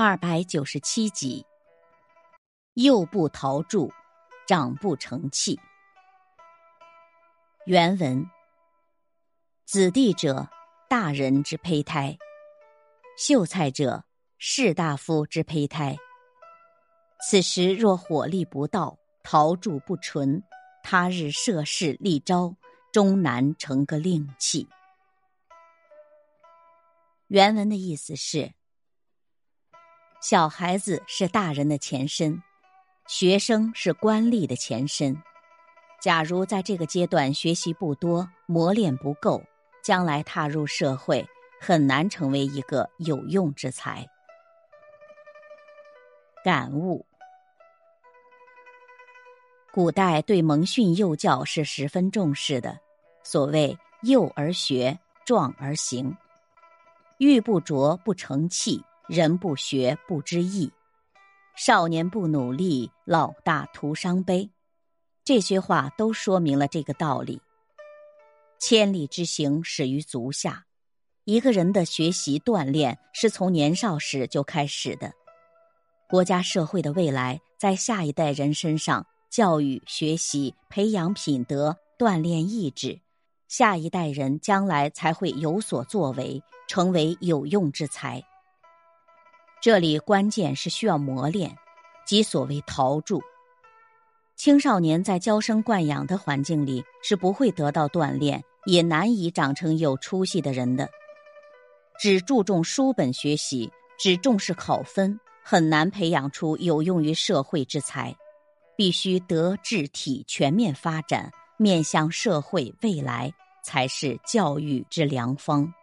二百九十七集。幼不陶铸，长不成器。原文：子弟者，大人之胚胎；秀才者，士大夫之胚胎。此时若火力不到，陶铸不纯，他日涉世立招，终难成个令器。原文的意思是。小孩子是大人的前身，学生是官吏的前身。假如在这个阶段学习不多，磨练不够，将来踏入社会很难成为一个有用之才。感悟：古代对蒙训幼教是十分重视的，所谓“幼而学，壮而行”，玉不琢不成器。人不学不知义，少年不努力，老大徒伤悲。这些话都说明了这个道理。千里之行，始于足下。一个人的学习锻炼是从年少时就开始的。国家社会的未来，在下一代人身上教育、学习、培养品德、锻炼意志，下一代人将来才会有所作为，成为有用之才。这里关键是需要磨练，即所谓陶铸。青少年在娇生惯养的环境里是不会得到锻炼，也难以长成有出息的人的。只注重书本学习，只重视考分，很难培养出有用于社会之才。必须德智体全面发展，面向社会未来，才是教育之良方。